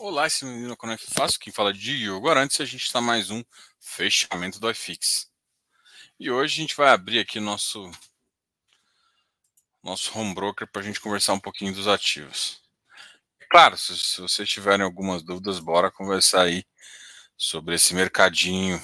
Olá, esse menino é que faço? Quem fala de Diogo Arantes, a gente está mais um fechamento do iFix. E hoje a gente vai abrir aqui nosso nosso home broker para a gente conversar um pouquinho dos ativos. Claro, se, se vocês tiverem algumas dúvidas, bora conversar aí sobre esse mercadinho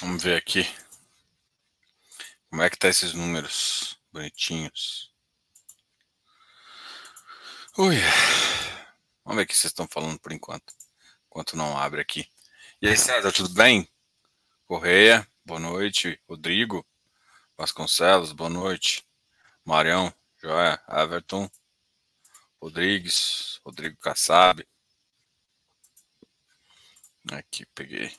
Vamos ver aqui. Como é que tá esses números bonitinhos? Ui. Vamos ver o que vocês estão falando por enquanto. Enquanto não abre aqui. E aí, César, tudo bem? Correia, boa noite. Rodrigo Vasconcelos, boa noite. Marião, Joia, Everton, Rodrigues, Rodrigo Kassab. Aqui, peguei.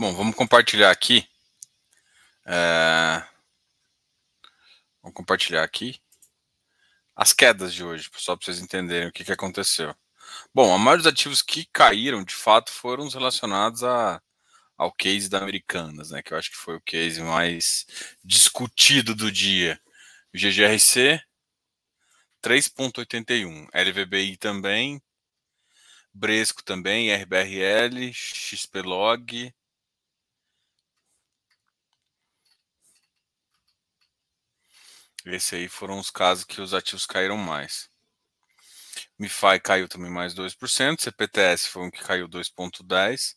Bom, vamos compartilhar aqui. É... Vamos compartilhar aqui as quedas de hoje, só para vocês entenderem o que, que aconteceu. Bom, a maioria dos ativos que caíram, de fato, foram os relacionados a, ao case da Americanas, né? Que eu acho que foi o case mais discutido do dia. GGRC 3.81, LVBI também, Bresco também, RBRL, XPlog, Esse aí foram os casos que os ativos caíram mais. MiFi caiu também mais 2%, CPTS foi um que caiu 2,10%.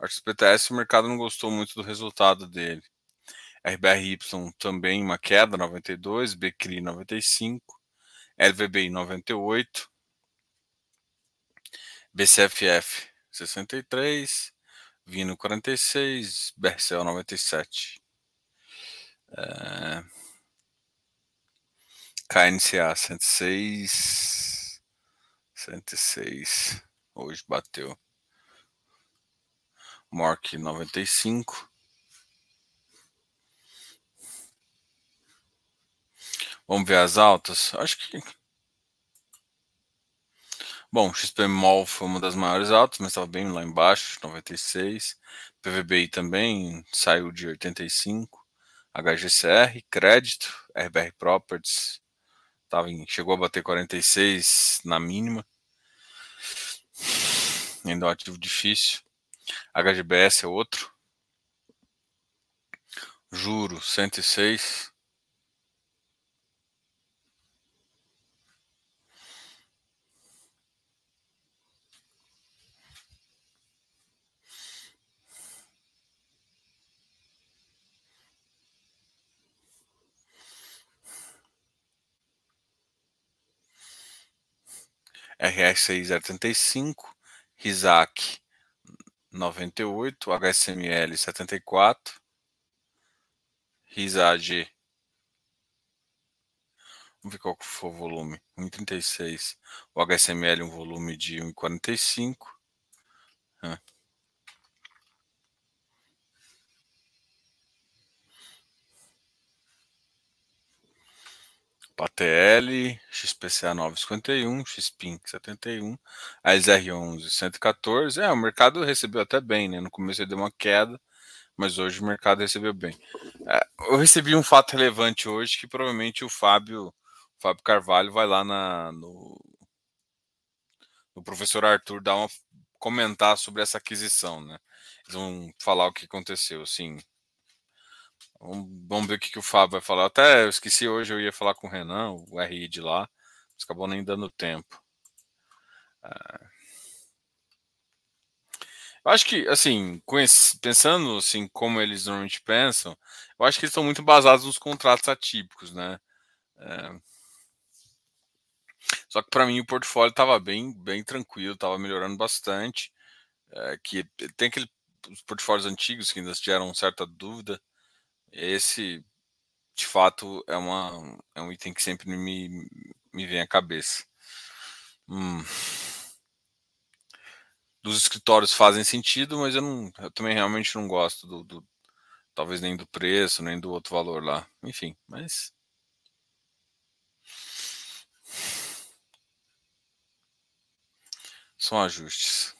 Acho que o mercado não gostou muito do resultado dele. RBRY também uma queda, 92, BCRI 95, LVBI 98, BCFF 63, Vino 46, Bercel 97. É... KNCA 106. 106. Hoje bateu. Mork 95. Vamos ver as altas? Acho que. Bom, XP Mall foi uma das maiores altas, mas estava bem lá embaixo, 96. PVBI também saiu de 85. HGCR, crédito, RBR Properties, tava em, chegou a bater 46 na mínima. Ainda é um ativo difícil. HGBS é outro. Juro 106. RS6 75, RISAC 98, HSML 74, RISAG Vamos ver qual foi o volume. 1,36. O HSML um volume de 1,45. Ah. PATL, XPCA 951, XPIN 71, ASR11 114. É, o mercado recebeu até bem, né? No começo ele deu uma queda, mas hoje o mercado recebeu bem. É, eu recebi um fato relevante hoje que provavelmente o Fábio, Fábio Carvalho vai lá na, no, no professor Arthur dar uma comentar sobre essa aquisição, né? Eles vão falar o que aconteceu, assim. Vamos, ver o que, que o Fábio vai falar. Até eu esqueci hoje, eu ia falar com o Renan, o RI de lá, mas acabou nem dando tempo. É... Eu acho que, assim, pensando assim como eles normalmente pensam, eu acho que eles estão muito basados nos contratos atípicos, né? É... Só que para mim o portfólio estava bem, bem tranquilo, estava melhorando bastante. É, que tem aquele, os portfólios antigos que ainda geram certa dúvida. Esse, de fato, é, uma, é um item que sempre me, me vem à cabeça. Hum. Dos escritórios fazem sentido, mas eu, não, eu também realmente não gosto do, do talvez nem do preço, nem do outro valor lá. Enfim, mas São ajustes.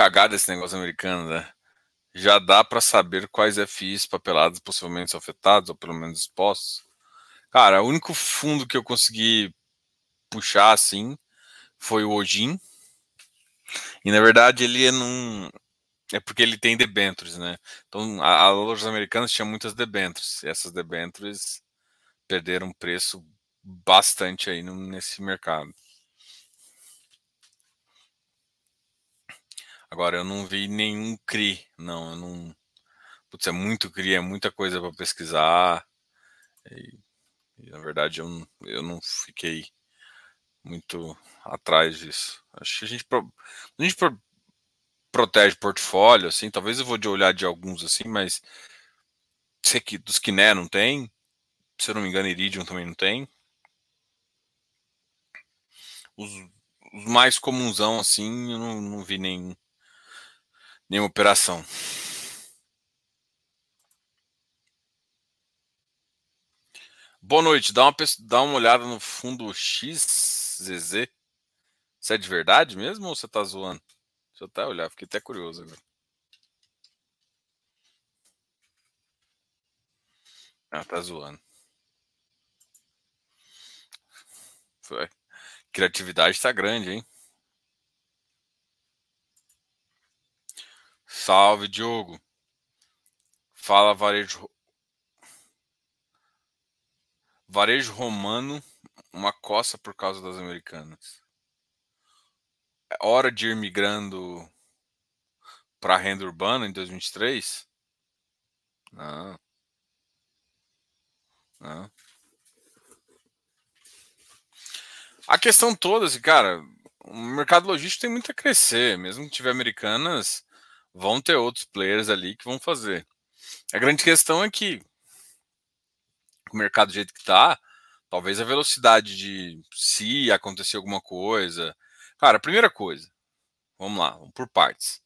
Cagada esse negócio americano, né? Já dá para saber quais FIs papelados possivelmente afetados, ou pelo menos expostos. Cara, o único fundo que eu consegui puxar assim foi o Odin. E na verdade ele é num. É porque ele tem debentures, né? Então, a, a lojas americanas tinha muitas debentures. E essas debentures perderam preço bastante aí no, nesse mercado. Agora, eu não vi nenhum CRI, não, eu não. Putz, é muito CRI, é muita coisa para pesquisar. E, e, na verdade, eu, eu não fiquei muito atrás disso. Acho que a gente, a gente pro, protege portfólio, assim, talvez eu vou de olhar de alguns assim, mas sei que dos que né não tem, se eu não me engano, Iridium também não tem os, os mais comunsão assim, eu não, não vi nem, nenhuma operação. Boa noite. Dá uma, dá uma olhada no fundo XZZ. Você é de verdade mesmo ou você tá zoando? Deixa eu até olhar, fiquei até curioso agora. Ah, tá zoando. Foi. Criatividade está grande, hein? Salve, Diogo. Fala, varejo. Varejo romano, uma coça por causa das americanas. É hora de ir migrando para renda urbana em 2023? Não. Não. A questão toda, assim, cara, o mercado logístico tem muito a crescer. Mesmo que tiver americanas, vão ter outros players ali que vão fazer. A grande questão é que o mercado do jeito que está, talvez a velocidade de se acontecer alguma coisa. Cara, primeira coisa, vamos lá, vamos por partes.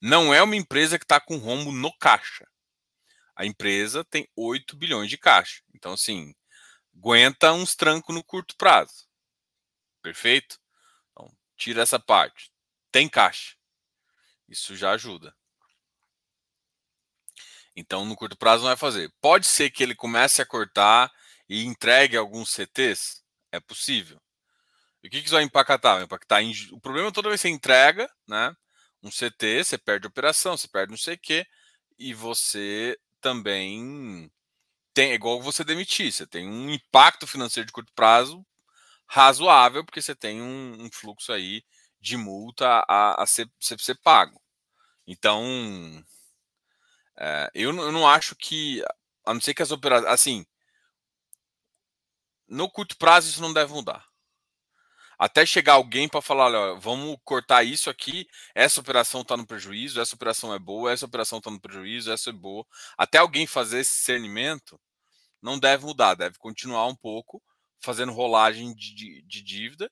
Não é uma empresa que está com rombo no caixa. A empresa tem 8 bilhões de caixa. Então, assim, aguenta uns trancos no curto prazo. Perfeito? Então, tira essa parte. Tem caixa. Isso já ajuda. Então, no curto prazo, não vai fazer. Pode ser que ele comece a cortar e entregue alguns CTs? É possível. E o que, que isso vai impactar? Vai impactar em... O problema toda vez que você entrega né, um CT, você perde operação, você perde não sei o quê, e você também tem, é igual você demitir, você tem um impacto financeiro de curto prazo razoável, porque você tem um, um fluxo aí de multa a, a ser, ser, ser pago. Então, é, eu, eu não acho que, a não ser que as operações, assim, no curto prazo isso não deve mudar. Até chegar alguém para falar, olha, vamos cortar isso aqui, essa operação está no prejuízo, essa operação é boa, essa operação está no prejuízo, essa é boa. Até alguém fazer esse discernimento, não deve mudar, deve continuar um pouco, fazendo rolagem de, de, de dívida.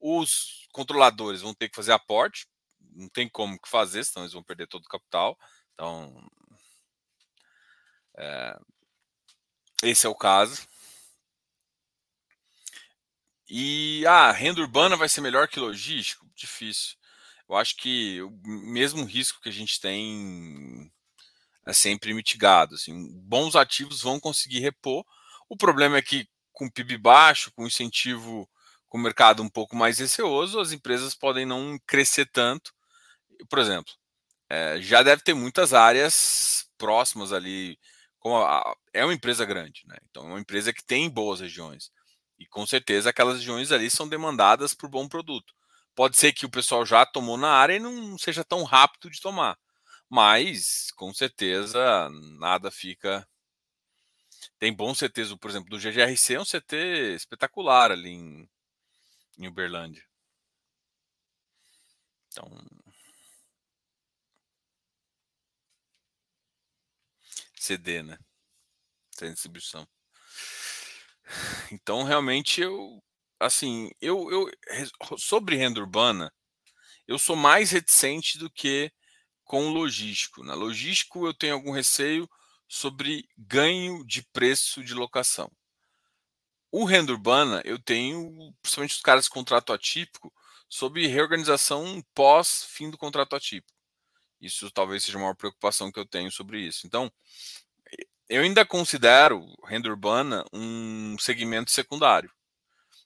Os controladores vão ter que fazer aporte, não tem como que fazer, senão eles vão perder todo o capital. Então, É, esse é o caso. E a ah, renda urbana vai ser melhor que logístico? Difícil. Eu acho que o mesmo risco que a gente tem é sempre mitigado. Assim, bons ativos vão conseguir repor. O problema é que com PIB baixo, com incentivo, com o mercado um pouco mais receoso, as empresas podem não crescer tanto. Por exemplo, é, já deve ter muitas áreas próximas ali. Como a, é uma empresa grande, né? Então é uma empresa que tem boas regiões. E com certeza aquelas regiões ali são demandadas por bom produto. Pode ser que o pessoal já tomou na área e não seja tão rápido de tomar. Mas, com certeza, nada fica. Tem bom CTs, por exemplo, do GGRC é um CT espetacular ali em, em Uberlândia. Então. CD, né? Sem distribuição. Então, realmente, eu. Assim, eu, eu. Sobre renda urbana, eu sou mais reticente do que com logístico. Na logístico, eu tenho algum receio sobre ganho de preço de locação. O renda urbana, eu tenho, principalmente os caras de contrato atípico, sobre reorganização pós fim do contrato atípico. Isso talvez seja a maior preocupação que eu tenho sobre isso. Então, eu ainda considero renda urbana um segmento secundário.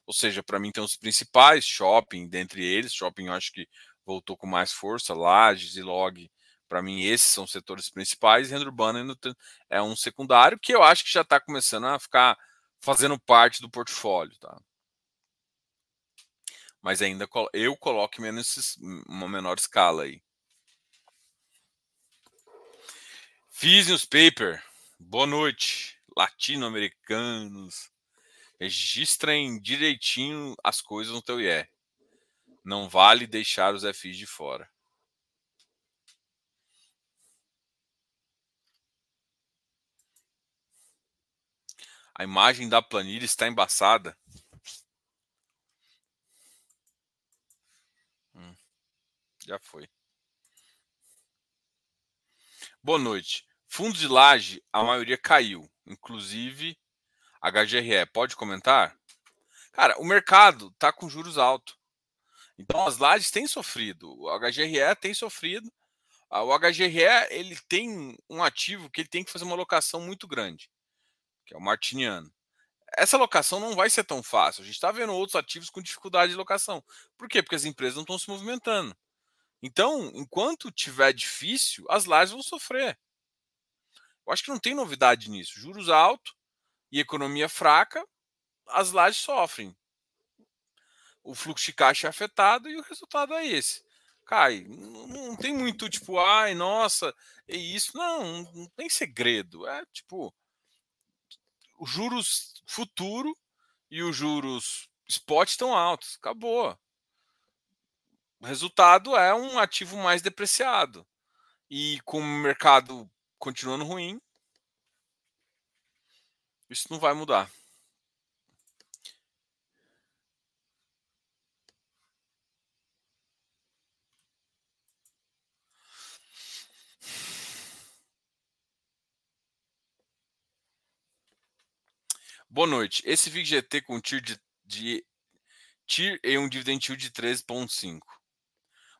Ou seja, para mim tem os principais, shopping, dentre eles, shopping eu acho que voltou com mais força, Lages e Log, para mim esses são os setores principais, renda urbana é um secundário que eu acho que já está começando a ficar fazendo parte do portfólio, tá? Mas ainda eu coloco menos uma menor escala aí. Fiz newspaper. Boa noite, latino-americanos. Registrem direitinho as coisas no teu IE. Não vale deixar os FIs de fora. A imagem da planilha está embaçada. Hum, já foi. Boa noite. Fundo de laje, a maioria caiu, inclusive HGRE. Pode comentar? Cara, o mercado está com juros altos. Então as lajes têm sofrido, o HGRE tem sofrido. Ah, o HGRE ele tem um ativo que ele tem que fazer uma alocação muito grande, que é o martiniano. Essa locação não vai ser tão fácil. A gente está vendo outros ativos com dificuldade de locação. Por quê? Porque as empresas não estão se movimentando. Então, enquanto tiver difícil, as lajes vão sofrer. Eu acho que não tem novidade nisso. Juros altos e economia fraca, as lajes sofrem. O fluxo de caixa é afetado e o resultado é esse. Cai. Não, não tem muito tipo, ai, nossa, é isso. Não, não tem segredo. É tipo, os juros futuro e os juros spot estão altos. Acabou. O resultado é um ativo mais depreciado. E com o mercado continuando ruim, isso não vai mudar. Boa noite. Esse VIG-GT com TIR de, de TIR e um dividend yield de 13,5.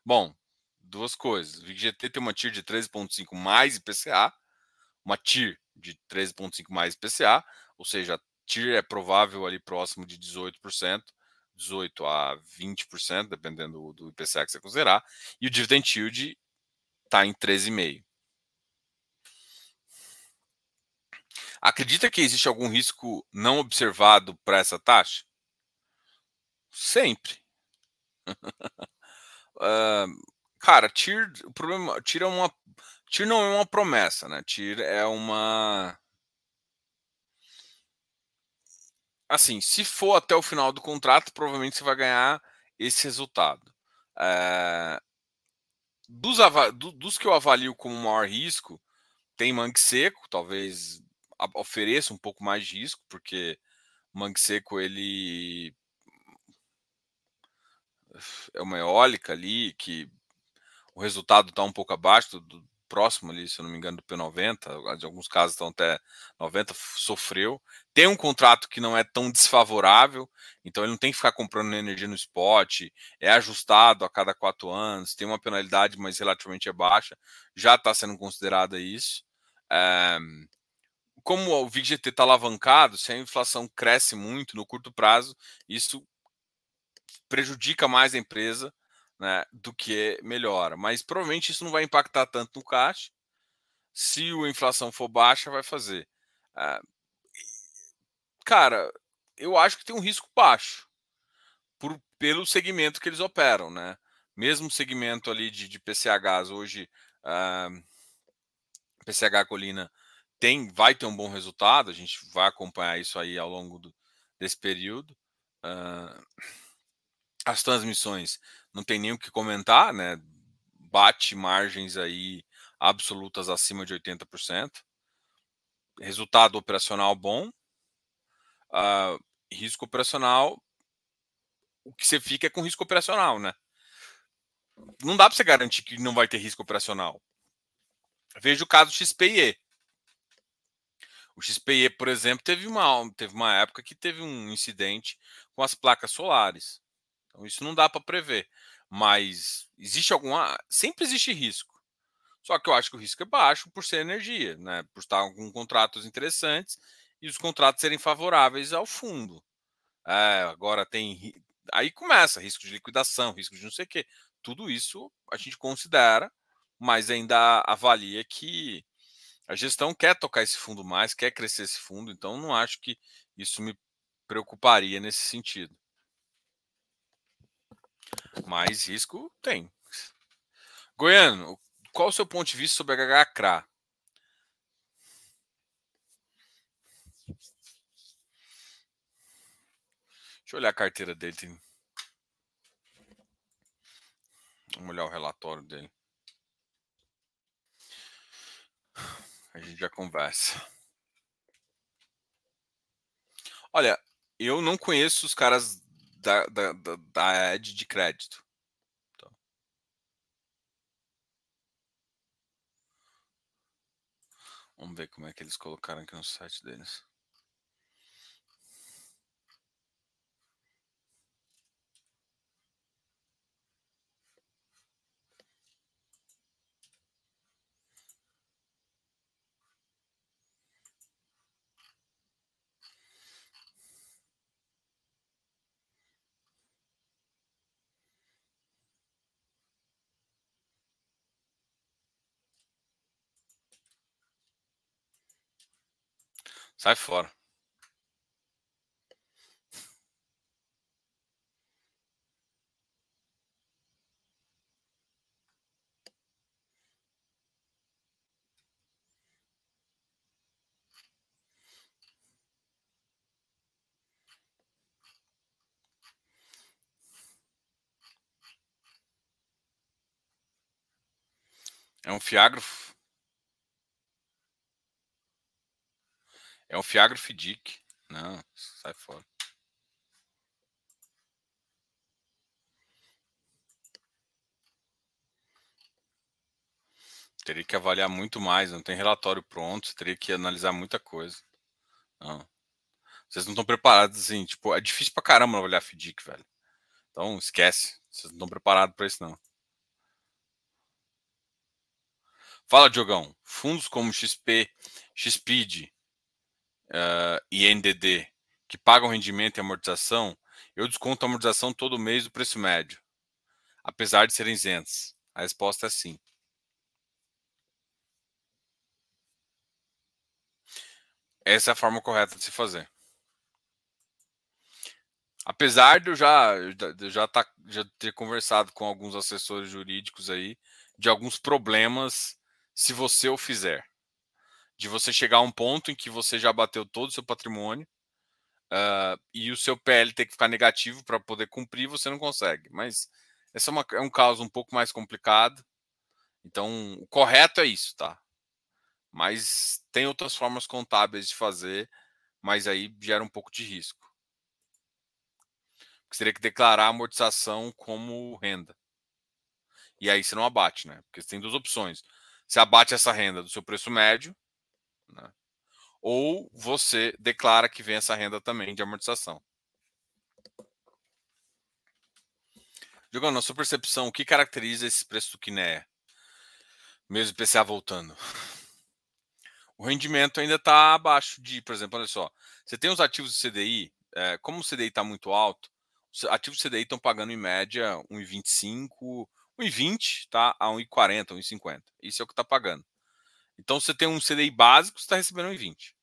Bom, duas coisas. O tem uma TIR de 13,5 mais IPCA, uma TIR de 13,5 mais IPCA, ou seja, TIR é provável ali próximo de 18%, 18 a 20%, dependendo do IPCA que você considerar, e o dividend yield está em 13,5%. Acredita que existe algum risco não observado para essa taxa? Sempre. uh, cara, TIR, o problema, TIR é uma, TIR não é uma promessa, né? TIR é uma assim, se for até o final do contrato, provavelmente você vai ganhar esse resultado. É, dos, dos, que eu avalio como maior risco, tem mangue seco, talvez ofereça um pouco mais de risco, porque o mangue seco ele é uma eólica ali que o resultado está um pouco abaixo do, próximo ali, se eu não me engano, do P90, em alguns casos estão até 90, sofreu. Tem um contrato que não é tão desfavorável, então ele não tem que ficar comprando energia no spot, é ajustado a cada quatro anos, tem uma penalidade, mas relativamente é baixa, já está sendo considerada isso. É, como o VGT está alavancado, se a inflação cresce muito no curto prazo, isso prejudica mais a empresa né, do que melhora. Mas provavelmente isso não vai impactar tanto no caixa. Se a inflação for baixa, vai fazer. Ah, cara, eu acho que tem um risco baixo por, pelo segmento que eles operam, né? Mesmo segmento ali de, de PCHs hoje, ah, PCH Colina tem, vai ter um bom resultado. A gente vai acompanhar isso aí ao longo do, desse período. Uh, as transmissões não tem nem o que comentar, né? Bate margens aí absolutas acima de 80%. Resultado operacional bom. Uh, risco operacional. O que você fica é com risco operacional, né? Não dá para você garantir que não vai ter risco operacional. Veja o caso XPE. O XPE, por exemplo, teve uma, teve uma época que teve um incidente com as placas solares. Então isso não dá para prever. Mas existe alguma. Sempre existe risco. Só que eu acho que o risco é baixo por ser energia, né? Por estar com contratos interessantes e os contratos serem favoráveis ao fundo. É, agora tem. Aí começa risco de liquidação, risco de não sei o quê. Tudo isso a gente considera, mas ainda avalia que a gestão quer tocar esse fundo mais, quer crescer esse fundo, então não acho que isso me preocuparia nesse sentido. Mas risco tem. Goiano, qual o seu ponto de vista sobre a HHCRA? Deixa eu olhar a carteira dele. Vamos olhar o relatório dele. A gente já conversa. Olha, eu não conheço os caras da, da, da, da Ed de crédito. Então. Vamos ver como é que eles colocaram aqui no site deles. Sai fora. É um fiagro É um Fiagro Fidic. Não, sai fora. Teria que avaliar muito mais, não tem relatório pronto, teria que analisar muita coisa. Não. Vocês não estão preparados assim, tipo, é difícil pra caramba avaliar FDIC, velho. Então, esquece. Vocês não estão preparados para isso, não. Fala, Diogão. Fundos como XP, XPID, uh, e NDD que pagam rendimento e amortização, eu desconto a amortização todo mês do preço médio, apesar de serem isentos. A resposta é sim. Essa é a forma correta de se fazer. Apesar de eu já, já, tá, já ter conversado com alguns assessores jurídicos aí de alguns problemas se você o fizer de você chegar a um ponto em que você já bateu todo o seu patrimônio uh, e o seu PL ter que ficar negativo para poder cumprir, você não consegue. Mas esse é, uma, é um caso um pouco mais complicado. Então, o correto é isso, tá? Mas tem outras formas contábeis de fazer, mas aí gera um pouco de risco. Você teria que declarar a amortização como renda. E aí você não abate, né? Porque você tem duas opções Você abate essa renda do seu preço médio, né? ou você declara que vem essa renda também de amortização. Diego, na sua percepção, o que caracteriza esse preço do Kiné? Mesmo IPCA voltando. O rendimento ainda está abaixo de, por exemplo, olha só, você tem os ativos do CDI, é, como o CDI está muito alto, os ativos do CDI estão pagando em média 1,25, 1,20 tá, a 1,40, 1,50. Isso é o que está pagando. Então você tem um CDI básico, você está recebendo 1,20.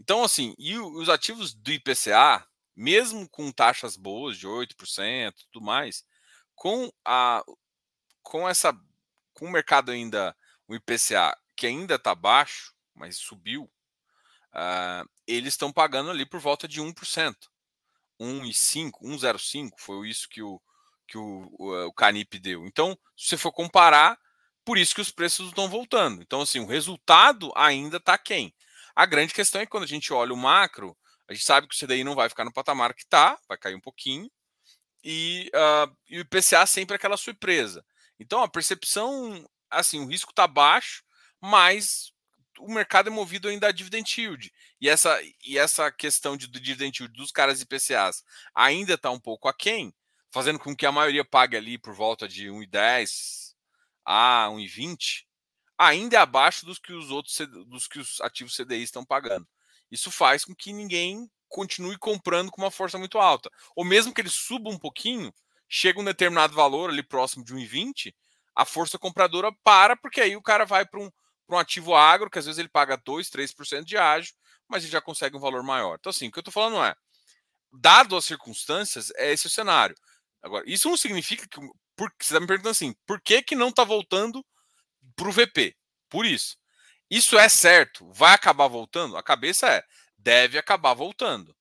Então, assim, e os ativos do IPCA, mesmo com taxas boas de 8% e tudo mais, com a com essa com o mercado ainda o IPCA que ainda está baixo, mas subiu, uh, eles estão pagando ali por volta de 1%. 1,5, 1,05 foi isso que o que o, o, Canip deu. Então, se você for comparar, por isso que os preços estão voltando. Então, assim, o resultado ainda está quem? A grande questão é que quando a gente olha o macro, a gente sabe que o CDI não vai ficar no patamar que está, vai cair um pouquinho, e, uh, e o IPCA sempre é aquela surpresa. Então, a percepção, assim, o risco está baixo, mas o mercado é movido ainda a dividend yield. E essa, e essa questão de, dividend yield dos caras IPCAs ainda está um pouco aquém, fazendo com que a maioria pague ali por volta de 1,10 a 1,20, ainda é abaixo dos que os outros dos que os ativos CDI estão pagando. Isso faz com que ninguém continue comprando com uma força muito alta. Ou mesmo que ele suba um pouquinho, chega um determinado valor ali próximo de 1,20, a força compradora para, porque aí o cara vai para um, um ativo agro, que às vezes ele paga 2, 3% de ágio, mas ele já consegue um valor maior. Então, assim, o que eu estou falando é, dado as circunstâncias, é esse o cenário. Agora, isso não significa que. Por, você está me perguntando assim, por que, que não está voltando para o VP? Por isso. Isso é certo? Vai acabar voltando? A cabeça é, deve acabar voltando.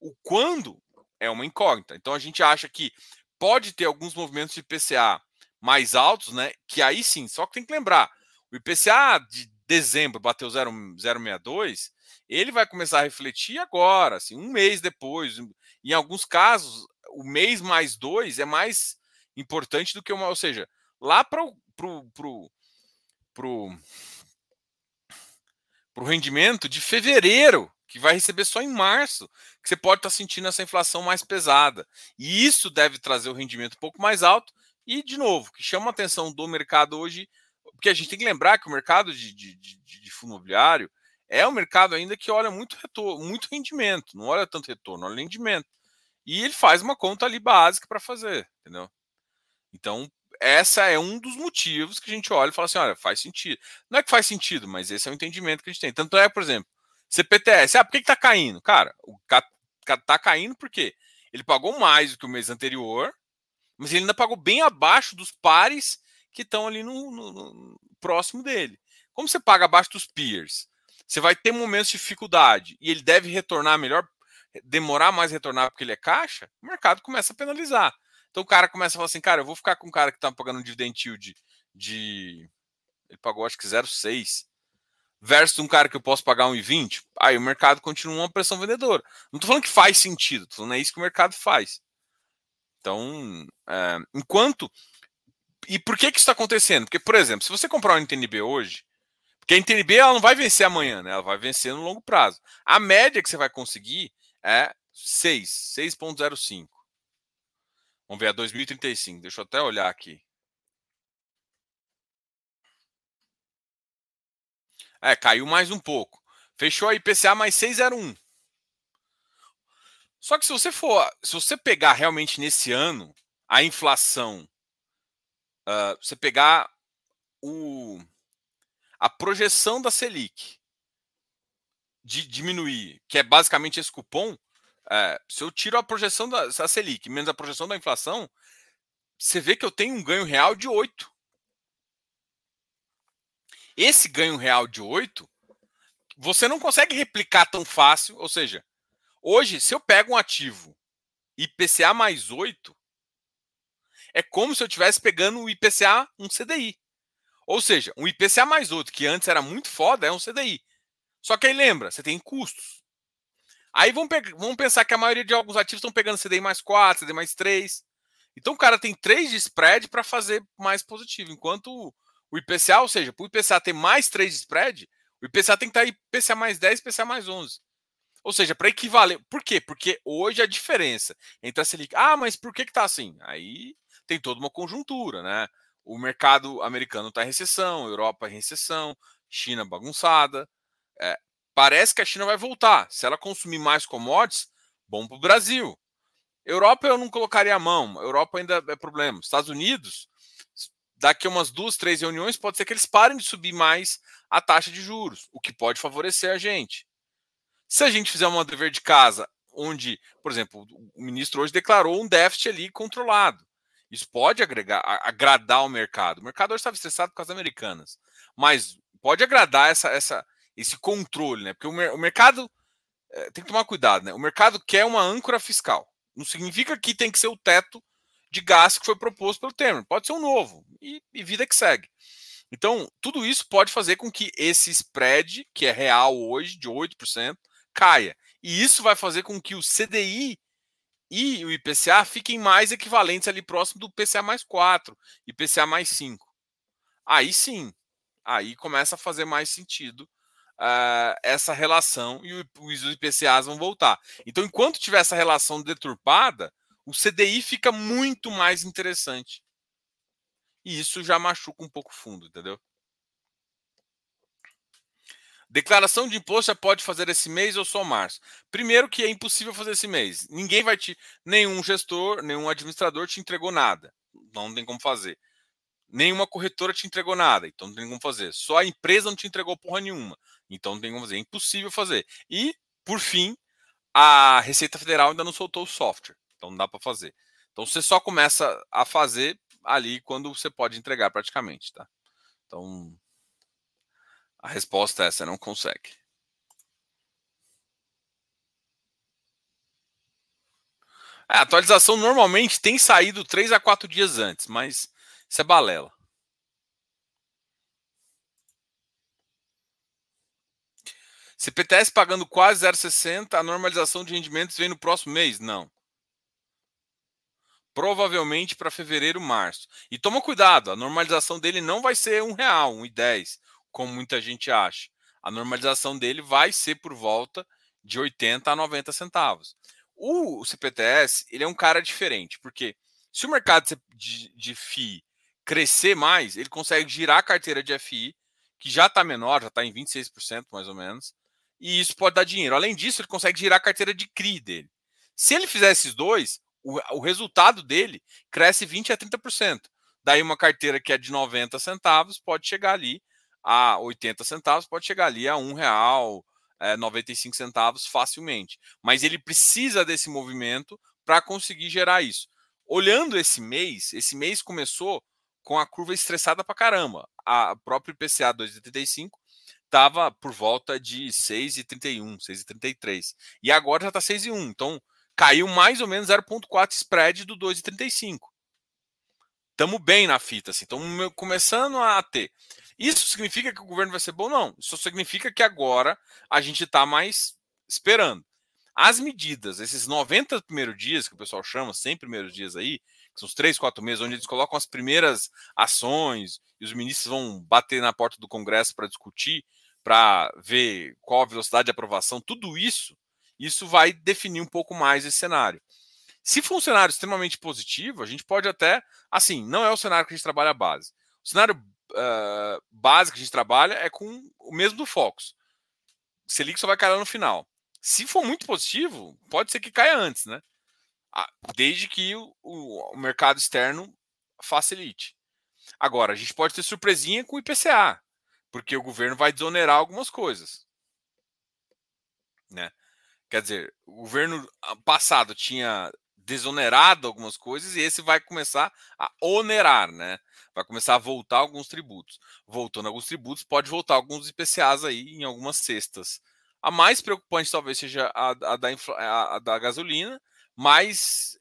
O quando é uma incógnita. Então a gente acha que pode ter alguns movimentos de IPCA mais altos, né? Que aí sim, só que tem que lembrar, o IPCA de dezembro bateu 0,62, ele vai começar a refletir agora, assim, um mês depois. Em alguns casos, o mês mais dois é mais importante do que uma. Ou seja, lá para o pro, pro, pro, pro rendimento de fevereiro, que vai receber só em março, que você pode estar tá sentindo essa inflação mais pesada. E isso deve trazer o rendimento um pouco mais alto. E, de novo, que chama a atenção do mercado hoje, porque a gente tem que lembrar que o mercado de, de, de, de fundo imobiliário é um mercado ainda que olha muito retorno, muito rendimento, não olha tanto retorno, olha rendimento. E ele faz uma conta ali básica para fazer, entendeu? Então, essa é um dos motivos que a gente olha e fala assim: olha, faz sentido. Não é que faz sentido, mas esse é o entendimento que a gente tem. Tanto é, por exemplo, CPTS. Ah, por que, está caindo? Cara, o está caindo porque ele pagou mais do que o mês anterior, mas ele ainda pagou bem abaixo dos pares que estão ali no, no, no, próximo dele. Como você paga abaixo dos peers, você vai ter momentos de dificuldade e ele deve retornar melhor demorar mais retornar porque ele é caixa, o mercado começa a penalizar. Então o cara começa a falar assim, cara, eu vou ficar com um cara que está pagando um dividend yield de. Ele pagou acho que 0,6 versus um cara que eu posso pagar 1,20. Aí o mercado continua uma pressão vendedora. Não estou falando que faz sentido, estou falando é isso que o mercado faz. Então, é, enquanto. E por que, que isso está acontecendo? Porque, por exemplo, se você comprar um NTNB hoje, porque a NTNB ela não vai vencer amanhã, né? ela vai vencer no longo prazo. A média que você vai conseguir é 6, 6.05. Vamos ver a 2035. Deixa eu até olhar aqui. É, caiu mais um pouco. Fechou a IPCA mais 601. Só que se você for, se você pegar realmente nesse ano a inflação, uh, você pegar o, a projeção da Selic de diminuir, que é basicamente esse cupom, é, se eu tiro a projeção da, Selic menos a projeção da inflação, você vê que eu tenho um ganho real de 8. Esse ganho real de 8, você não consegue replicar tão fácil. Ou seja, hoje, se eu pego um ativo IPCA mais 8, é como se eu estivesse pegando o IPCA um CDI. Ou seja, um IPCA mais 8, que antes era muito foda, é um CDI. Só que aí lembra, você tem custos. Aí vamos, vamos pensar que a maioria de alguns ativos estão pegando CDI mais 4, CDI mais 3. Então o cara tem 3 de spread para fazer mais positivo, enquanto o IPCA, ou seja, para o IPCA ter mais 3 de spread, o IPCA tem que estar IPCA mais 10 e IPCA mais 11. Ou seja, para equivaler. Por quê? Porque hoje a diferença entre a Selic. Ah, mas por que está assim? Aí tem toda uma conjuntura, né? O mercado americano está em recessão, Europa em recessão, China bagunçada. É, parece que a China vai voltar. Se ela consumir mais commodities, bom para o Brasil. Europa eu não colocaria a mão. Europa ainda é problema. Estados Unidos, daqui a umas duas, três reuniões, pode ser que eles parem de subir mais a taxa de juros, o que pode favorecer a gente. Se a gente fizer uma dever de casa, onde, por exemplo, o ministro hoje declarou um déficit ali controlado. Isso pode agregar, agradar o mercado. O mercado hoje estava estressado por causa das americanas. Mas pode agradar essa, essa, esse controle, né? Porque o, o mercado é, tem que tomar cuidado, né? O mercado quer uma âncora fiscal. Não significa que tem que ser o teto de gasto que foi proposto pelo Temer. Pode ser um novo. E, e vida que segue. Então, tudo isso pode fazer com que esse spread, que é real hoje, de 8%, caia. E isso vai fazer com que o CDI e o IPCA fiquem mais equivalentes ali próximo do PCA mais 4 e IPCA mais 5. Aí sim, aí começa a fazer mais sentido uh, essa relação e os IPCAs vão voltar. Então, enquanto tiver essa relação deturpada, o CDI fica muito mais interessante. E isso já machuca um pouco fundo, entendeu? Declaração de imposto já pode fazer esse mês ou só março? Primeiro que é impossível fazer esse mês. Ninguém vai te. Nenhum gestor, nenhum administrador te entregou nada. Não tem como fazer. Nenhuma corretora te entregou nada, então não tem como fazer. Só a empresa não te entregou porra nenhuma. Então não tem como fazer. É impossível fazer. E, por fim, a Receita Federal ainda não soltou o software. Então não dá para fazer. Então você só começa a fazer ali quando você pode entregar praticamente, tá? Então a resposta é essa, não consegue. É, a atualização normalmente tem saído 3 a 4 dias antes, mas isso é balela. CPTS pagando quase 0,60, a normalização de rendimentos vem no próximo mês? Não. Provavelmente para fevereiro, março. E toma cuidado, a normalização dele não vai ser um real, um e dez como muita gente acha. A normalização dele vai ser por volta de 80 a 90 centavos. O CPTS, ele é um cara diferente, porque se o mercado de, de FI crescer mais, ele consegue girar a carteira de FI, que já está menor, já está em 26% mais ou menos, e isso pode dar dinheiro. Além disso, ele consegue girar a carteira de CRI dele. Se ele fizer esses dois, o, o resultado dele cresce 20 a 30%. Daí uma carteira que é de 90 centavos pode chegar ali a 80 centavos, pode chegar ali a um real, é, 95 centavos facilmente. Mas ele precisa desse movimento para conseguir gerar isso. Olhando esse mês, esse mês começou com a curva estressada para caramba. A própria IPCA 2,85 estava por volta de 6,31, 6,33. E agora já está 6,1. Então caiu mais ou menos 0,4 spread do 2,35. Estamos bem na fita, assim. Estamos começando a ter. Isso significa que o governo vai ser bom? Não. Isso significa que agora a gente está mais esperando. As medidas, esses 90 primeiros dias, que o pessoal chama, 100 primeiros dias aí, que são os 3, 4 meses, onde eles colocam as primeiras ações e os ministros vão bater na porta do Congresso para discutir, para ver qual a velocidade de aprovação, tudo isso, isso vai definir um pouco mais esse cenário. Se for um cenário extremamente positivo, a gente pode até, assim, não é o cenário que a gente trabalha a base. O cenário uh, base que a gente trabalha é com o mesmo do Focus. Selic só vai cair no final. Se for muito positivo, pode ser que caia antes, né? Desde que o, o mercado externo facilite. Agora, a gente pode ter surpresinha com o IPCA, porque o governo vai desonerar algumas coisas. Né? Quer dizer, o governo passado tinha desonerado algumas coisas e esse vai começar a onerar, né? Vai começar a voltar alguns tributos. Voltando alguns tributos, pode voltar alguns IPCAs aí em algumas cestas. A mais preocupante talvez seja a, a, da, a, a da gasolina, mas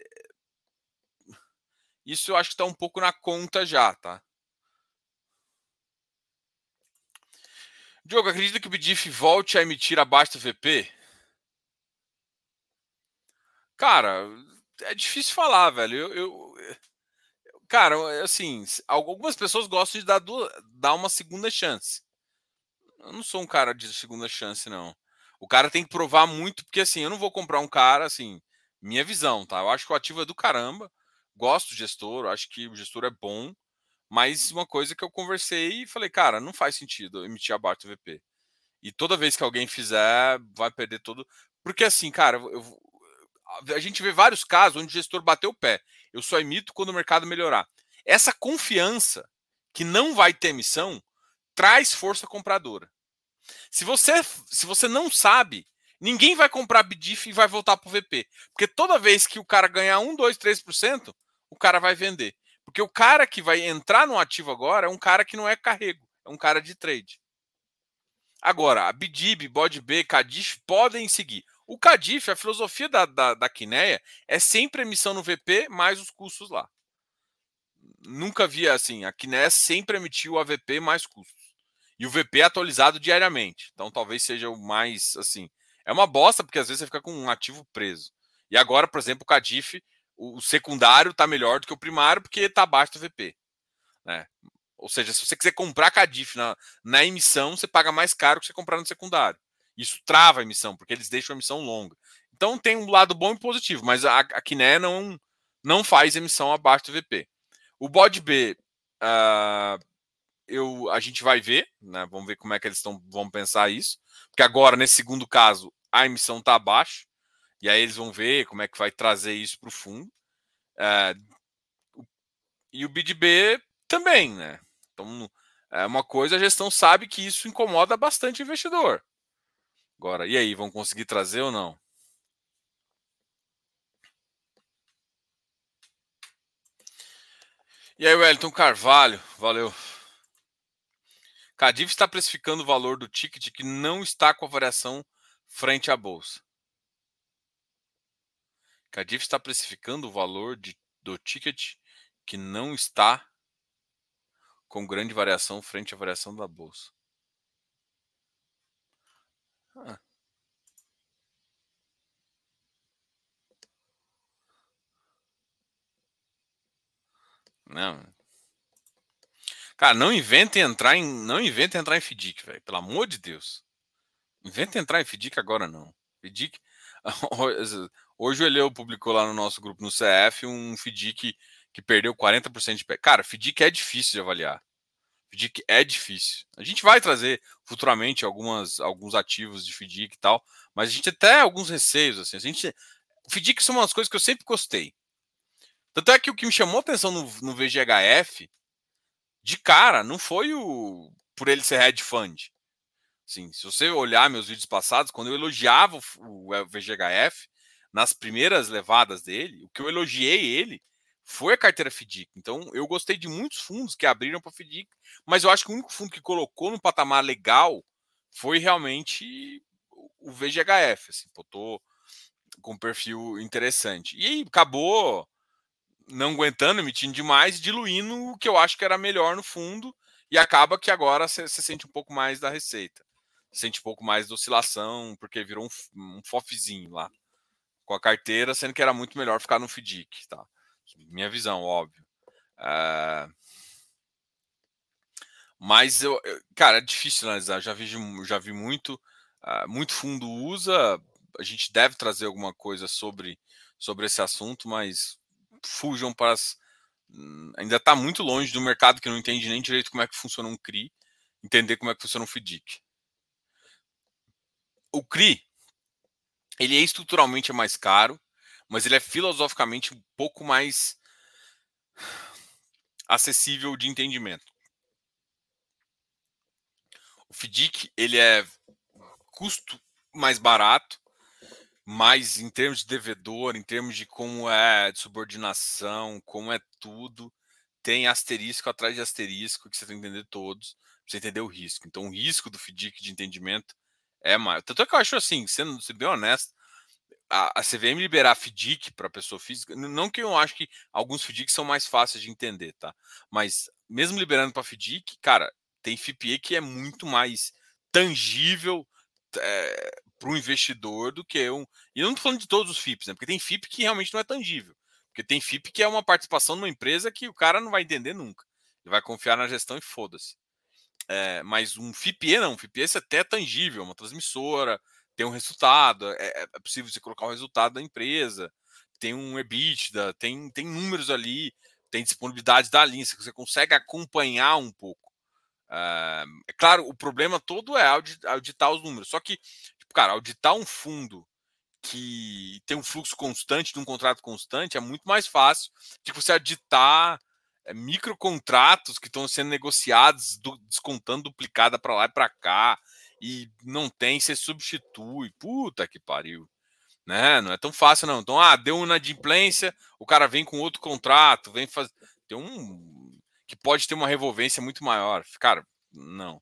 isso eu acho que está um pouco na conta já, tá? Diogo, acredita que o BDIF volte a emitir abaixo do VP? Cara, é difícil falar, velho. Eu, eu, cara, assim, algumas pessoas gostam de dar, dar uma segunda chance. Eu não sou um cara de segunda chance, não. O cara tem que provar muito, porque assim, eu não vou comprar um cara, assim, minha visão, tá? Eu acho que o ativo é do caramba, gosto do gestor, acho que o gestor é bom, mas uma coisa que eu conversei e falei, cara, não faz sentido emitir abaixo do VP. E toda vez que alguém fizer, vai perder todo. Porque assim, cara, eu, a gente vê vários casos onde o gestor bateu o pé. Eu só emito quando o mercado melhorar. Essa confiança que não vai ter emissão traz força compradora. Se você, se você não sabe, ninguém vai comprar BDIF e vai voltar para o VP. Porque toda vez que o cara ganhar 1, 2, 3%, o cara vai vender. Porque o cara que vai entrar no ativo agora é um cara que não é carrego, é um cara de trade. Agora, a BDIB, BODB, CADIF podem seguir. O CADIF, a filosofia da, da, da Quineia é sempre emissão no VP mais os custos lá. Nunca vi assim. A Quineia sempre emitiu o AVP mais custos. E o VP é atualizado diariamente. Então talvez seja o mais assim. É uma bosta, porque às vezes você fica com um ativo preso. E agora, por exemplo, o CADIF, o secundário está melhor do que o primário, porque está abaixo do VP. Né? Ou seja, se você quiser comprar CADIF na, na emissão, você paga mais caro que você comprar no secundário. Isso trava a emissão, porque eles deixam a emissão longa. Então tem um lado bom e positivo, mas a, a Kiné não, não faz emissão abaixo do VP. O BOD B, uh, eu, a gente vai ver, né? Vamos ver como é que eles tão, vão pensar isso. Porque agora, nesse segundo caso, a emissão está abaixo. E aí eles vão ver como é que vai trazer isso para o fundo. Uh, e o BidB também, né? Então, é uma coisa, a gestão sabe que isso incomoda bastante o investidor. Agora, e aí, vão conseguir trazer ou não? E aí, Wellington Carvalho, valeu. Cadif está precificando o valor do ticket que não está com a variação frente à bolsa. Cadif está precificando o valor de, do ticket que não está com grande variação frente à variação da bolsa. Ah. Não. Cara, não inventem entrar em, não inventem entrar em FDIC, velho, pelo amor de Deus. Inventa entrar em FDIC agora não. FDIC Hoje o Eleu publicou lá no nosso grupo no CF um FDIC que perdeu 40% de pé. Cara, FDIC é difícil de avaliar. FDIC é difícil. A gente vai trazer futuramente algumas, alguns ativos de FDIC e tal, mas a gente até alguns receios. Assim. A gente, FDIC são umas coisas que eu sempre gostei. Tanto é que o que me chamou atenção no, no VGHF, de cara, não foi o por ele ser hedge fund. Sim, se você olhar meus vídeos passados, quando eu elogiava o, o VGHF, nas primeiras levadas dele, o que eu elogiei ele foi a carteira FDIC. Então, eu gostei de muitos fundos que abriram para FDIC, mas eu acho que o único fundo que colocou no patamar legal foi realmente o VGHF. Assim, botou com um perfil interessante. E aí acabou não aguentando, emitindo demais, diluindo o que eu acho que era melhor no fundo, e acaba que agora você sente um pouco mais da receita. Sente um pouco mais da oscilação, porque virou um, um fofzinho lá com a carteira, sendo que era muito melhor ficar no FDIC. Tá? Minha visão, óbvio. Uh... Mas eu, cara, é difícil analisar. Já vi, já vi muito, uh, muito fundo usa. A gente deve trazer alguma coisa sobre, sobre esse assunto, mas fujam para as. Ainda está muito longe do mercado que não entende nem direito como é que funciona um CRI, entender como é que funciona um FDIC. O CRI, ele é estruturalmente mais caro, mas ele é filosoficamente um pouco mais acessível de entendimento. O FDIC ele é custo mais barato, mas em termos de devedor, em termos de como é de subordinação, como é tudo, tem asterisco atrás de asterisco que você tem que entender todos, pra você entender o risco. Então o risco do FDIC de entendimento é maior. Tanto é que eu acho assim, sendo, bem honesto, a, a CVM liberar FDIC para pessoa física, não que eu acho que alguns FDIC são mais fáceis de entender, tá? Mas mesmo liberando para FDIC, cara, tem FIPE que é muito mais tangível é, para o investidor do que um. E eu não estou falando de todos os FIPs, né? Porque tem FIP que realmente não é tangível. Porque tem FIP que é uma participação numa empresa que o cara não vai entender nunca. Ele vai confiar na gestão e foda-se. É, mas um FIPE não, um FIPE é até tangível, uma transmissora, tem um resultado, é, é possível você colocar o resultado da empresa, tem um EBITDA, tem, tem números ali, tem disponibilidade da linha, você consegue acompanhar um pouco. Uh, é claro, o problema todo é auditar os números. Só que, tipo, cara, auditar um fundo que tem um fluxo constante de um contrato constante é muito mais fácil de você auditar é, microcontratos que estão sendo negociados, do, descontando duplicada para lá e para cá, e não tem, você substitui. Puta que pariu. Né? Não é tão fácil, não. Então, ah, deu inadimplência, o cara vem com outro contrato, vem fazer. Tem um que pode ter uma revolvência muito maior. Cara, não.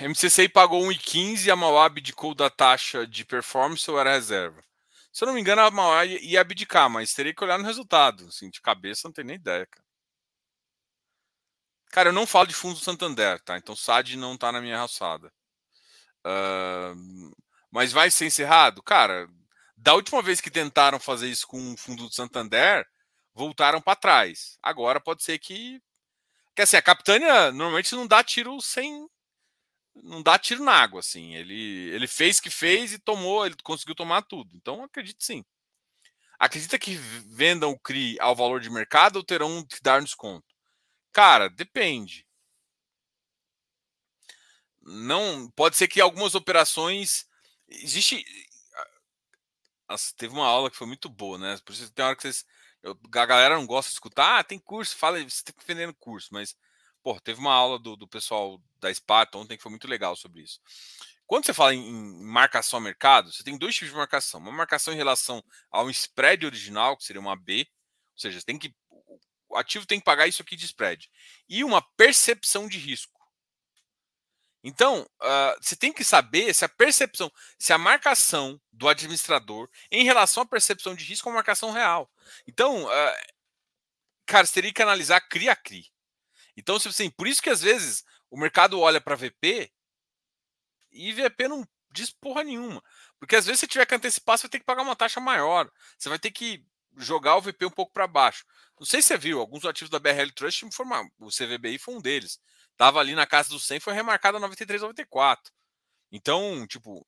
MCCI pagou 1,15 e a Mauá abdicou da taxa de performance ou era reserva? Se eu não me engano, a Mauá ia abdicar, mas teria que olhar no resultado. Assim, de cabeça não tem nem ideia, cara. Cara, eu não falo de fundo do Santander, tá? Então SAD não tá na minha alçada. Uh, mas vai ser encerrado? Cara, da última vez que tentaram fazer isso com o fundo do Santander, voltaram para trás. Agora pode ser que. Que assim, a Capitânia normalmente não dá tiro sem. Não dá tiro na água, assim. Ele, ele fez que fez e tomou, ele conseguiu tomar tudo. Então acredito sim. Acredita que vendam o CRI ao valor de mercado ou terão que dar desconto? Cara, depende não pode ser que algumas operações existe Nossa, teve uma aula que foi muito boa, né? Por isso tem hora que vocês a galera não gosta de escutar, ah, tem curso, fala, você tem que vendendo curso, mas pô, teve uma aula do, do pessoal da Sparta ontem que foi muito legal sobre isso. Quando você fala em, em marcação a mercado, você tem dois tipos de marcação. Uma marcação em relação ao spread original, que seria uma B, ou seja, tem que o ativo tem que pagar isso aqui de spread. E uma percepção de risco. Então, uh, você tem que saber se a percepção, se a marcação do administrador em relação à percepção de risco é uma marcação real. Então, uh, cara, você teria que analisar CRI a CRI. Então, assim, por isso que às vezes o mercado olha para VP e VP não diz porra nenhuma. Porque às vezes você tiver que antecipar, você vai ter que pagar uma taxa maior. Você vai ter que jogar o VP um pouco para baixo. Não sei se você viu, alguns ativos da BRL Trust, o CVBI foi um deles Tava ali na casa do 100, foi remarcada 93, 94. Então, tipo,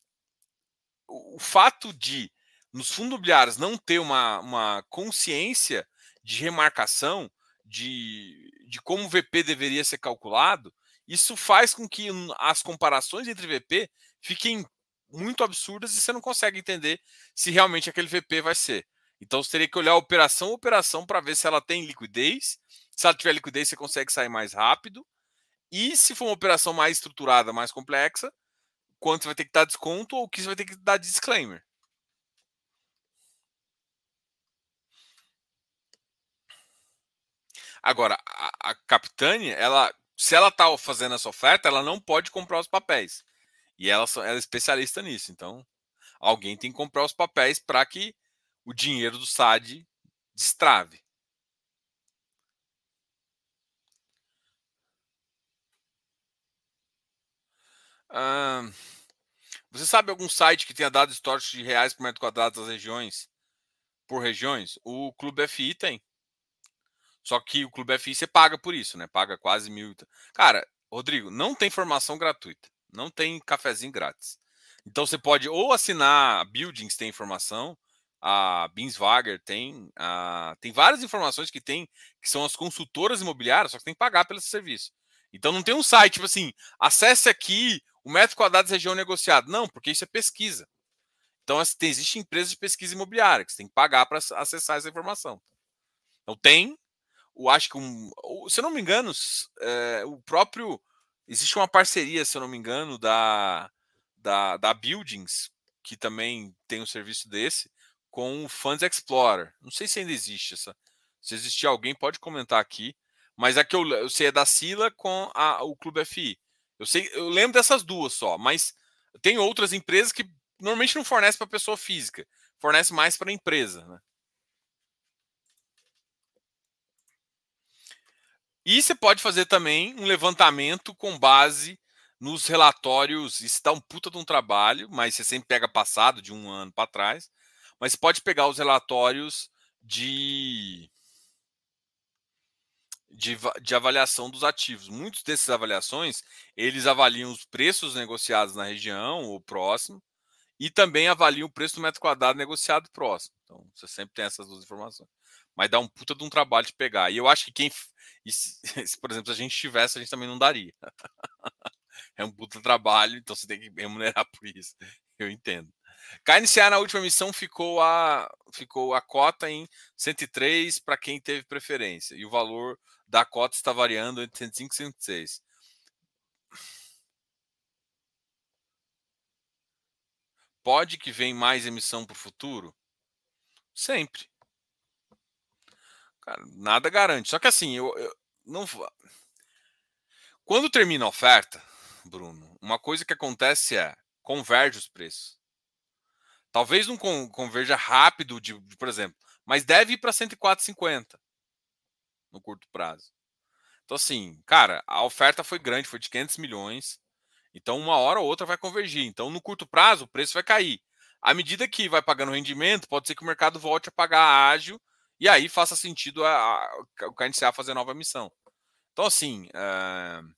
o, o fato de nos fundos imobiliários não ter uma, uma consciência de remarcação, de, de como o VP deveria ser calculado, isso faz com que as comparações entre VP fiquem muito absurdas e você não consegue entender se realmente aquele VP vai ser. Então você teria que olhar operação a operação para ver se ela tem liquidez. Se ela tiver liquidez, você consegue sair mais rápido. E se for uma operação mais estruturada, mais complexa, quanto vai ter que dar desconto ou o que você vai ter que dar disclaimer. Agora, a, a ela, se ela está fazendo essa oferta, ela não pode comprar os papéis. E ela, ela é especialista nisso. Então, alguém tem que comprar os papéis para que o dinheiro do SAD destrave. você sabe algum site que tenha dado históricos de reais por metro quadrado das regiões? Por regiões? O Clube FI tem. Só que o Clube FI você paga por isso, né? Paga quase mil. Cara, Rodrigo, não tem formação gratuita. Não tem cafezinho grátis. Então você pode ou assinar a Buildings tem informação, a Binswager tem, a... tem várias informações que tem, que são as consultoras imobiliárias, só que tem que pagar pelo serviço. Então não tem um site, tipo assim, acesse aqui o metro quadrado de região negociado. Não, porque isso é pesquisa. Então, assim, existe empresa de pesquisa imobiliária que você tem que pagar para acessar essa informação. Então, tem, eu acho que, um, se eu não me engano, é, o próprio. Existe uma parceria, se eu não me engano, da, da, da Buildings, que também tem um serviço desse, com o Funds Explorer. Não sei se ainda existe essa. Se existir alguém, pode comentar aqui. Mas a que eu, eu sei é da Sila com a, o Clube FI. Eu sei, eu lembro dessas duas só, mas tem outras empresas que normalmente não fornecem para pessoa física, fornece mais para a empresa, né? E você pode fazer também um levantamento com base nos relatórios. Isso dá um puta de um trabalho, mas você sempre pega passado de um ano para trás. Mas pode pegar os relatórios de, de, de, avaliação dos ativos. Muitos desses avaliações eles avaliam os preços negociados na região ou próximo e também avaliam o preço do metro quadrado negociado próximo. Então você sempre tem essas duas informações mas dá um puta de um trabalho de pegar. E eu acho que quem. Se, por exemplo, se a gente tivesse, a gente também não daria. é um puta trabalho, então você tem que remunerar por isso. Eu entendo. KNCA na última missão ficou a, ficou a cota em 103 para quem teve preferência. E o valor da cota está variando entre 105 e 106. Pode que vem mais emissão para o futuro? Sempre. Cara, nada garante. Só que assim, eu, eu não. Quando termina a oferta, Bruno, uma coisa que acontece é converge os preços. Talvez não converja rápido, de, de por exemplo, mas deve ir para 104,50 no curto prazo. Então, assim, cara, a oferta foi grande, foi de 500 milhões. Então, uma hora ou outra vai convergir. Então, no curto prazo, o preço vai cair. À medida que vai pagando rendimento, pode ser que o mercado volte a pagar ágil e aí faça sentido o KNCA fazer nova missão. Então, assim, uh,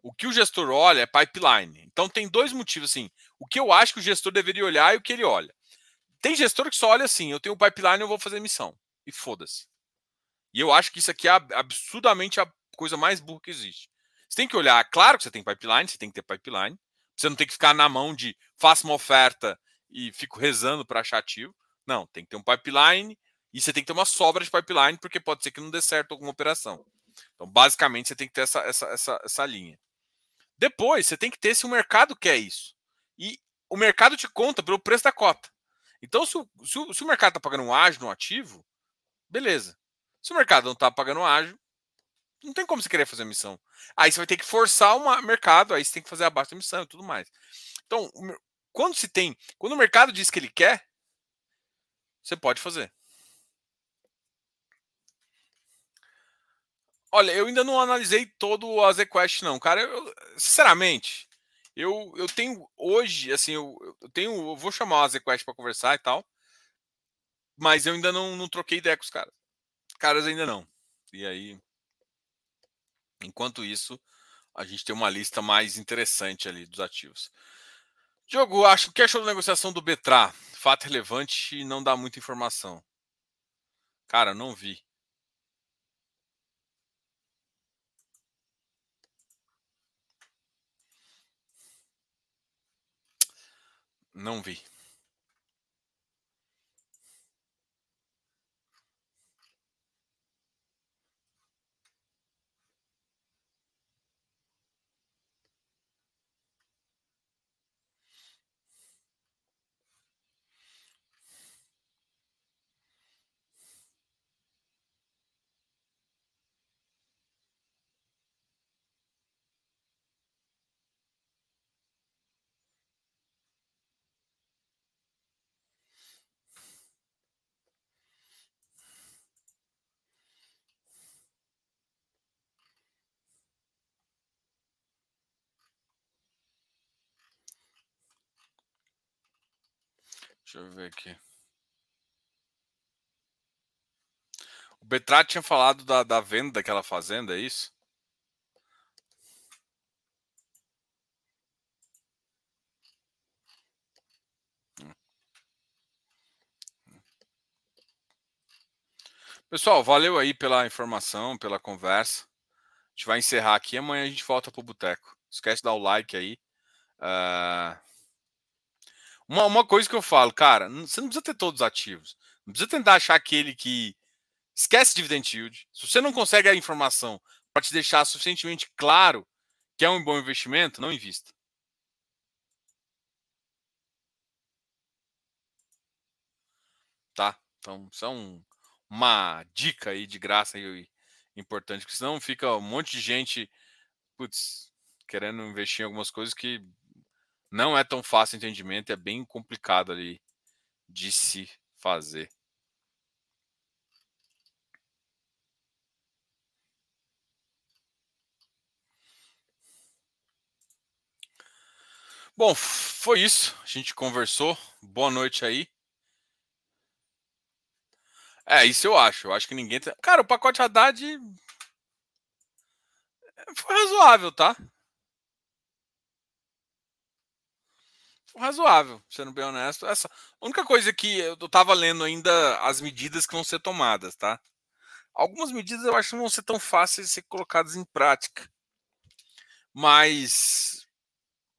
o que o gestor olha é pipeline. Então, tem dois motivos, assim. O que eu acho que o gestor deveria olhar e o que ele olha. Tem gestor que só olha assim, eu tenho pipeline, eu vou fazer missão. E foda-se. E eu acho que isso aqui é absurdamente a coisa mais burra que existe. Você tem que olhar, claro que você tem pipeline, você tem que ter pipeline. Você não tem que ficar na mão de faça uma oferta e fico rezando para achar ativo. Não, tem que ter um pipeline, e você tem que ter uma sobra de pipeline, porque pode ser que não dê certo alguma operação. Então, basicamente, você tem que ter essa, essa, essa, essa linha. Depois, você tem que ter se o mercado quer isso. E o mercado te conta pelo preço da cota. Então, se o, se o, se o mercado está pagando um ágio no ativo, beleza. Se o mercado não está pagando ágio, não tem como você querer fazer missão. Aí você vai ter que forçar o mercado, aí você tem que fazer abaixo da missão e tudo mais. Então, quando se tem, quando o mercado diz que ele quer, você pode fazer. Olha, eu ainda não analisei todo o Azequest, não. Cara, eu, sinceramente, eu, eu tenho hoje, assim, eu, eu tenho. Eu vou chamar o Azequest para conversar e tal. Mas eu ainda não, não troquei ideia com os caras. Caras ainda não. E aí. Enquanto isso, a gente tem uma lista mais interessante ali dos ativos. Diogo, acho que achou da negociação do Betra? Fato relevante não dá muita informação. Cara, não vi. Não vi. Deixa eu ver aqui. O Betrat tinha falado da, da venda daquela fazenda, é isso? Pessoal, valeu aí pela informação, pela conversa. A gente vai encerrar aqui. Amanhã a gente volta pro boteco. Esquece de dar o like aí. Uh... Uma, uma coisa que eu falo, cara, você não precisa ter todos ativos. Não precisa tentar achar aquele que esquece dividend yield. Se você não consegue a informação para te deixar suficientemente claro que é um bom investimento, não invista. Tá? Então, isso é um, uma dica aí de graça e importante, porque senão fica um monte de gente putz, querendo investir em algumas coisas que não é tão fácil o entendimento, é bem complicado ali de se fazer. Bom, foi isso. A gente conversou. Boa noite aí. É, isso eu acho. Eu acho que ninguém. Tá, cara, o pacote Haddad é, foi razoável, tá? Razoável, sendo bem honesto. Essa a única coisa que eu tava lendo ainda as medidas que vão ser tomadas, tá? Algumas medidas eu acho que não vão ser tão fáceis de ser colocadas em prática. Mas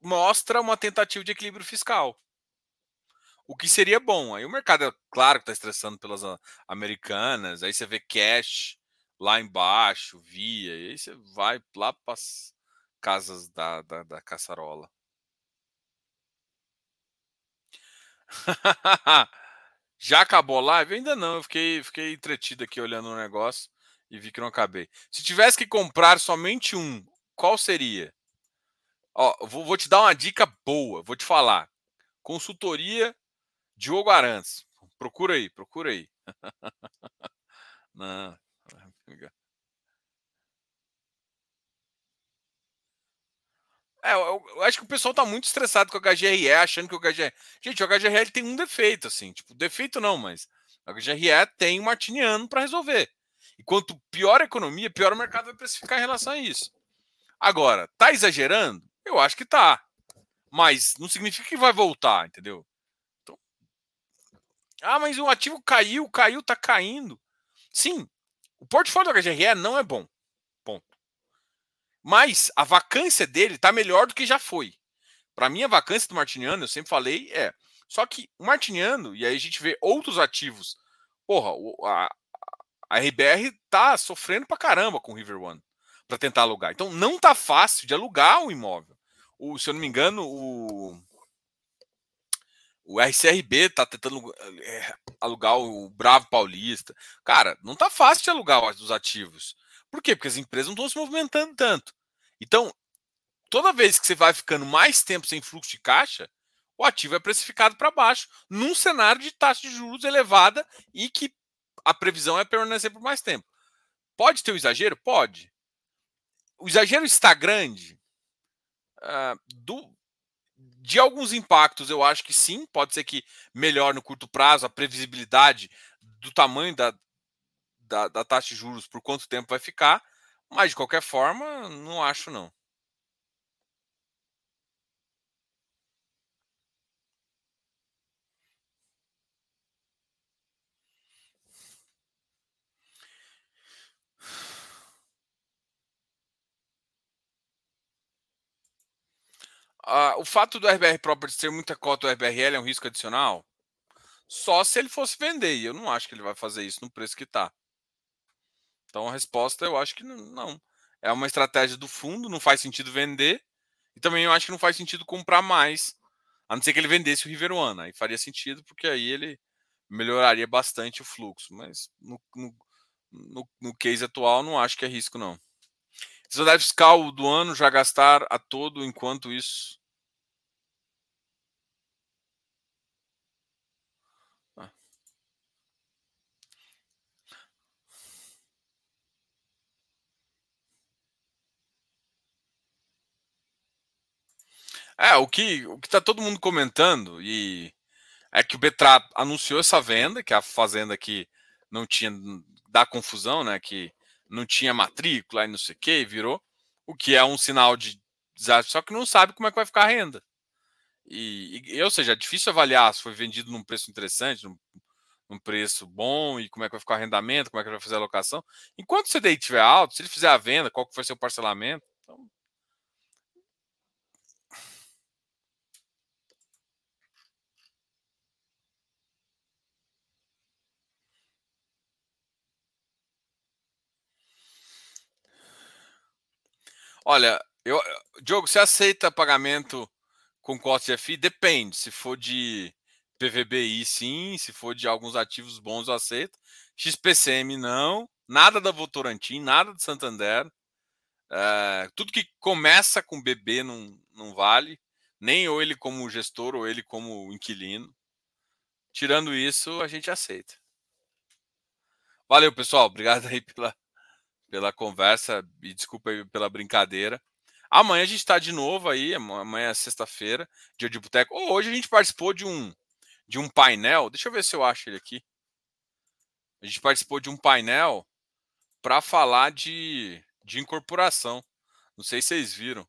mostra uma tentativa de equilíbrio fiscal. O que seria bom. Aí o mercado, é claro, que está estressando pelas americanas. Aí você vê cash lá embaixo, via. E aí você vai lá para as casas da, da, da caçarola. Já acabou a live? Ainda não. Eu fiquei, fiquei entretido aqui olhando o negócio e vi que não acabei. Se tivesse que comprar somente um, qual seria? Ó, vou, vou te dar uma dica boa. Vou te falar. Consultoria Diogo Arantes. Procura aí, procura aí. não. É, eu, eu, acho que o pessoal tá muito estressado com o HGRE, achando que o HGRE. Gente, o HGRE tem um defeito, assim. Tipo, defeito não, mas o HGRE tem um martiniano para resolver. E quanto pior a economia, pior o mercado vai precificar em relação a isso. Agora, tá exagerando? Eu acho que tá. Mas não significa que vai voltar, entendeu? Então... Ah, mas o ativo caiu, caiu, tá caindo. Sim, o portfólio do HGRE não é bom. Mas a vacância dele tá melhor do que já foi. Para mim, a vacância do Martiniano, eu sempre falei, é. Só que o Martiniano, e aí a gente vê outros ativos. Porra, a, a RBR tá sofrendo pra caramba com o River One para tentar alugar. Então não tá fácil de alugar o imóvel. O, se eu não me engano, o, o RCRB tá tentando é, alugar o Bravo Paulista. Cara, não tá fácil de alugar os ativos. Por quê? Porque as empresas não estão se movimentando tanto. Então, toda vez que você vai ficando mais tempo sem fluxo de caixa, o ativo é precificado para baixo, num cenário de taxa de juros elevada e que a previsão é permanecer por mais tempo. Pode ter um exagero? Pode. O exagero está grande. Uh, do, de alguns impactos, eu acho que sim. Pode ser que melhor no curto prazo a previsibilidade do tamanho da, da, da taxa de juros por quanto tempo vai ficar, mas de qualquer forma, não acho não. Ah, o fato do RBR Properties ter muita cota do RBRL é um risco adicional? Só se ele fosse vender, e eu não acho que ele vai fazer isso no preço que está. Então a resposta eu acho que não. É uma estratégia do fundo, não faz sentido vender. E também eu acho que não faz sentido comprar mais. A não ser que ele vendesse o River One. Aí faria sentido, porque aí ele melhoraria bastante o fluxo. Mas no, no, no, no case atual, não acho que é risco, não. Responsabilidade fiscal do ano já gastar a todo enquanto isso É, o que o que tá todo mundo comentando e é que o Betra anunciou essa venda, que a fazenda que não tinha da confusão, né, que não tinha matrícula e não sei o que, virou, o que é um sinal de desastre, só que não sabe como é que vai ficar a renda. E, e ou seja, é difícil avaliar se foi vendido num preço interessante, num, num, preço bom e como é que vai ficar o arrendamento, como é que vai fazer a locação. Enquanto o CDI estiver alto, se ele fizer a venda, qual que vai ser o parcelamento, então, Olha, eu, Diogo, você aceita pagamento com cota de FI? Depende. Se for de PVBI, sim. Se for de alguns ativos bons, eu aceito. XPCM, não. Nada da Votorantim, nada de Santander. É, tudo que começa com BB não, não vale. Nem ou ele como gestor ou ele como inquilino. Tirando isso, a gente aceita. Valeu, pessoal. Obrigado aí pela, pela conversa e desculpa pela brincadeira. Amanhã a gente está de novo aí, amanhã é sexta-feira, dia de boteco. Oh, hoje a gente participou de um de um painel. Deixa eu ver se eu acho ele aqui. A gente participou de um painel para falar de, de incorporação. Não sei se vocês viram.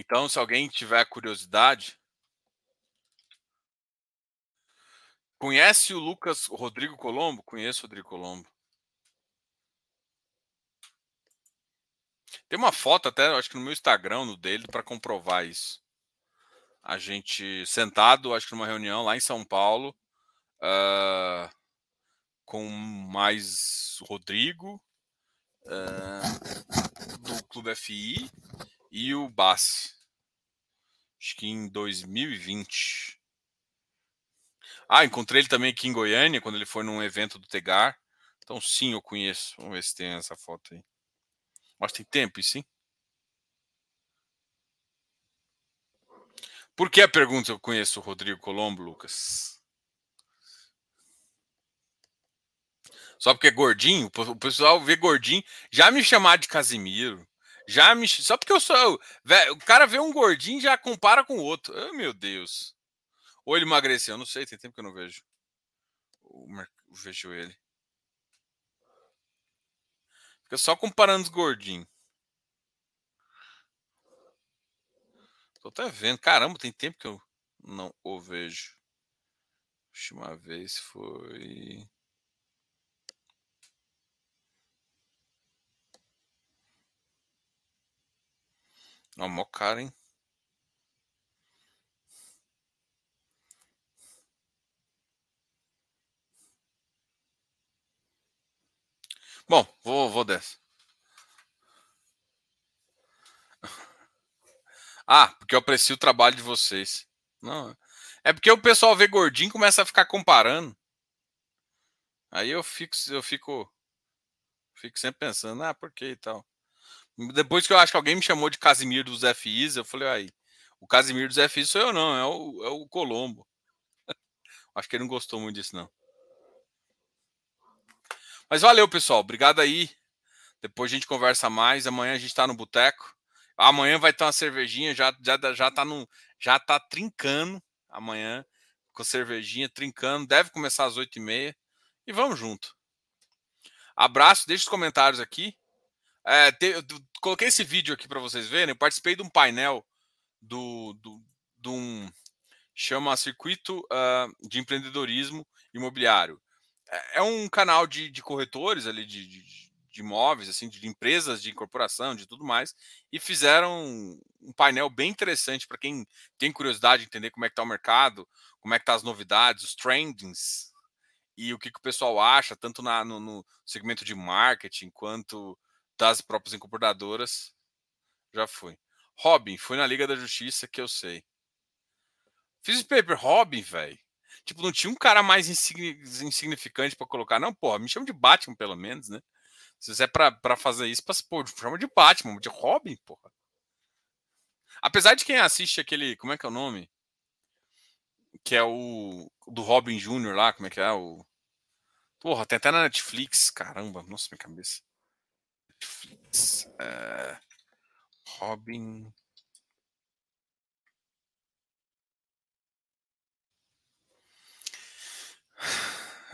Então, se alguém tiver curiosidade, conhece o Lucas Rodrigo Colombo? Conheço o Rodrigo Colombo. Tem uma foto até, acho que no meu Instagram, no dele, para comprovar isso. A gente sentado, acho que numa reunião lá em São Paulo, uh, com mais Rodrigo, uh, do Clube FI, e o Bassi. Acho que em 2020. Ah, encontrei ele também aqui em Goiânia, quando ele foi num evento do Tegar. Então, sim, eu conheço. Vamos ver se tem essa foto aí. Mas tem tempo, sim. Por que a pergunta eu conheço o Rodrigo Colombo, Lucas? Só porque é gordinho? O pessoal vê gordinho. Já me chamar de Casimiro. Já me. Só porque eu sou. Véio, o cara vê um gordinho e já compara com o outro. Oh, meu Deus. Ou ele emagreceu, eu não sei, tem tempo que eu não vejo. Eu vejo ele. Fica só comparando os gordinhos. Tô até vendo. Caramba, tem tempo que eu não o vejo. Última vez foi. Ó, mó cara, hein? Bom, vou, vou dessa. Ah, porque eu aprecio o trabalho de vocês. Não, é porque o pessoal vê gordinho e começa a ficar comparando. Aí eu fico, eu fico, fico sempre pensando, ah, por que e tal. Depois que eu acho que alguém me chamou de Casimiro dos FIs, eu falei, aí, o Casimiro dos FIs sou eu não, é o, é o Colombo. acho que ele não gostou muito disso, não. Mas valeu, pessoal. Obrigado aí. Depois a gente conversa mais. Amanhã a gente está no boteco. Amanhã vai ter uma cervejinha, já, já, já, tá no, já tá trincando amanhã, com cervejinha, trincando. Deve começar às 8h30. E vamos junto. Abraço, deixa os comentários aqui. É, te, eu, coloquei esse vídeo aqui para vocês verem. Eu participei de um painel do, do, de um chama Circuito uh, de Empreendedorismo Imobiliário. É, é um canal de, de corretores ali de, de, de, imóveis, assim, de empresas de incorporação, de tudo mais, e fizeram um painel bem interessante para quem tem curiosidade de entender como é que está o mercado, como é que tá as novidades, os trendings e o que, que o pessoal acha, tanto na, no, no segmento de marketing quanto das próprias incorporadoras, já fui. Robin, foi na Liga da Justiça que eu sei. Fiz o paper Robin, velho. Tipo, não tinha um cara mais insignificante para colocar. Não, porra, me chama de Batman, pelo menos, né? Se você é pra, pra fazer isso, pô, chama de Batman, de Robin, porra. Apesar de quem assiste aquele. Como é que é o nome? Que é o. Do Robin Jr. lá, como é que é? O. Porra, tem até na Netflix. Caramba, nossa, minha cabeça. Netflix. É... Robin.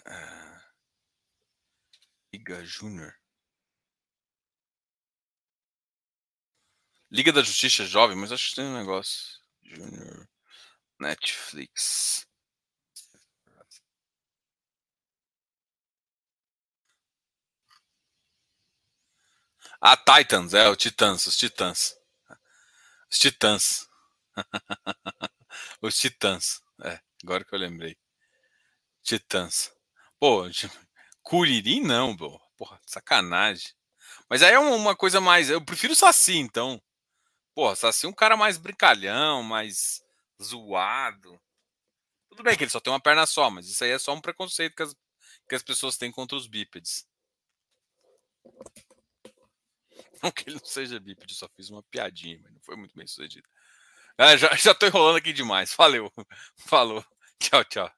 É... Liga Júnior. Liga da Justiça Jovem, mas acho que tem um negócio. Júnior. Netflix. Ah, Titans, é, o Titãs, os Titãs. Os Titãs. os Titãs. É, agora que eu lembrei. Titãs. Pô, Curirim não, pô. Porra, sacanagem. Mas aí é uma coisa mais. Eu prefiro o Saci, então. Porra, Saci é um cara mais brincalhão, mais zoado. Tudo bem que ele só tem uma perna só, mas isso aí é só um preconceito que as, que as pessoas têm contra os bípedes. Não que ele não seja bípede, só fiz uma piadinha, mas não foi muito bem sucedido. Ah, já, já tô enrolando aqui demais. Valeu. Falou. Tchau, tchau.